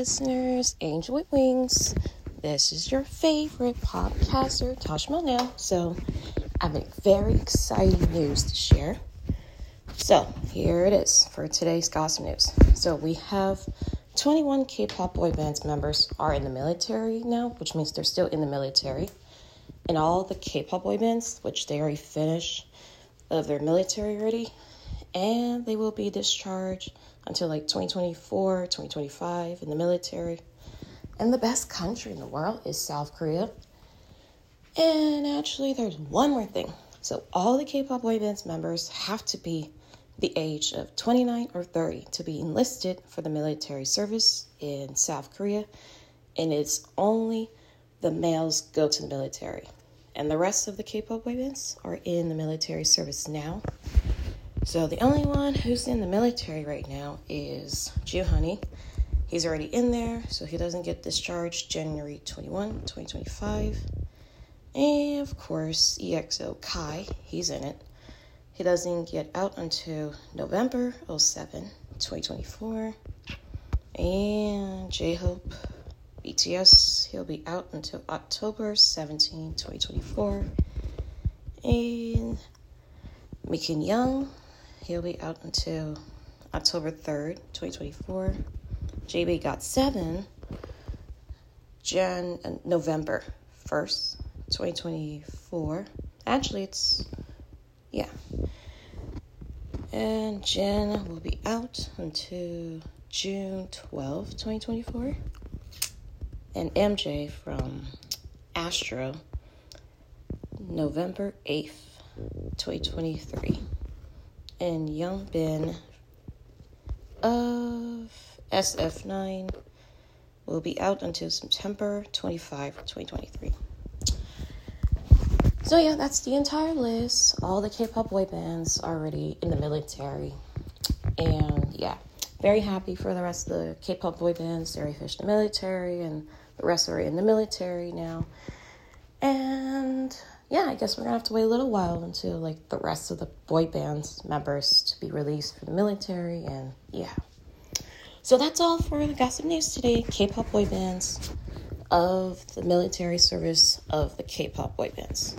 listeners, Angel with Wings. This is your favorite podcaster, Tasha Monell. So, I have a very exciting news to share. So, here it is for today's gossip news. So, we have 21 K pop boy bands members are in the military now, which means they're still in the military. And all the K pop boy bands, which they already finished of their military already, and they will be discharged until like 2024, 2025 in the military. And the best country in the world is South Korea. And actually, there's one more thing. So, all the K pop boy bands members have to be the age of 29 or 30 to be enlisted for the military service in South Korea. And it's only the males go to the military. And the rest of the K pop boy bands are in the military service now. So the only one who's in the military right now is Honey. He's already in there, so he doesn't get discharged January 21, 2025. And of course, EXO Kai, he's in it. He doesn't get out until November 07, 2024. And J Hope, BTS, he'll be out until October 17, 2024. And Mikin Young, He'll be out until October 3rd, 2024. JB GOT7 Jan uh, November 1st, 2024. Actually, it's yeah. And Jin will be out until June 12, 2024. And MJ from Astro November 8th, 2023 and Young Bin of SF9 will be out until September 25, 2023. So, yeah, that's the entire list. All the K pop boy bands already in the military. And yeah, very happy for the rest of the K pop boy bands. Already finished the military, and the rest are in the military now. And yeah, I guess we're gonna have to wait a little while until like the rest of the boy band's members to be released from the military, and yeah. So that's all for the gossip news today. K-pop boy bands of the military service of the K-pop boy bands.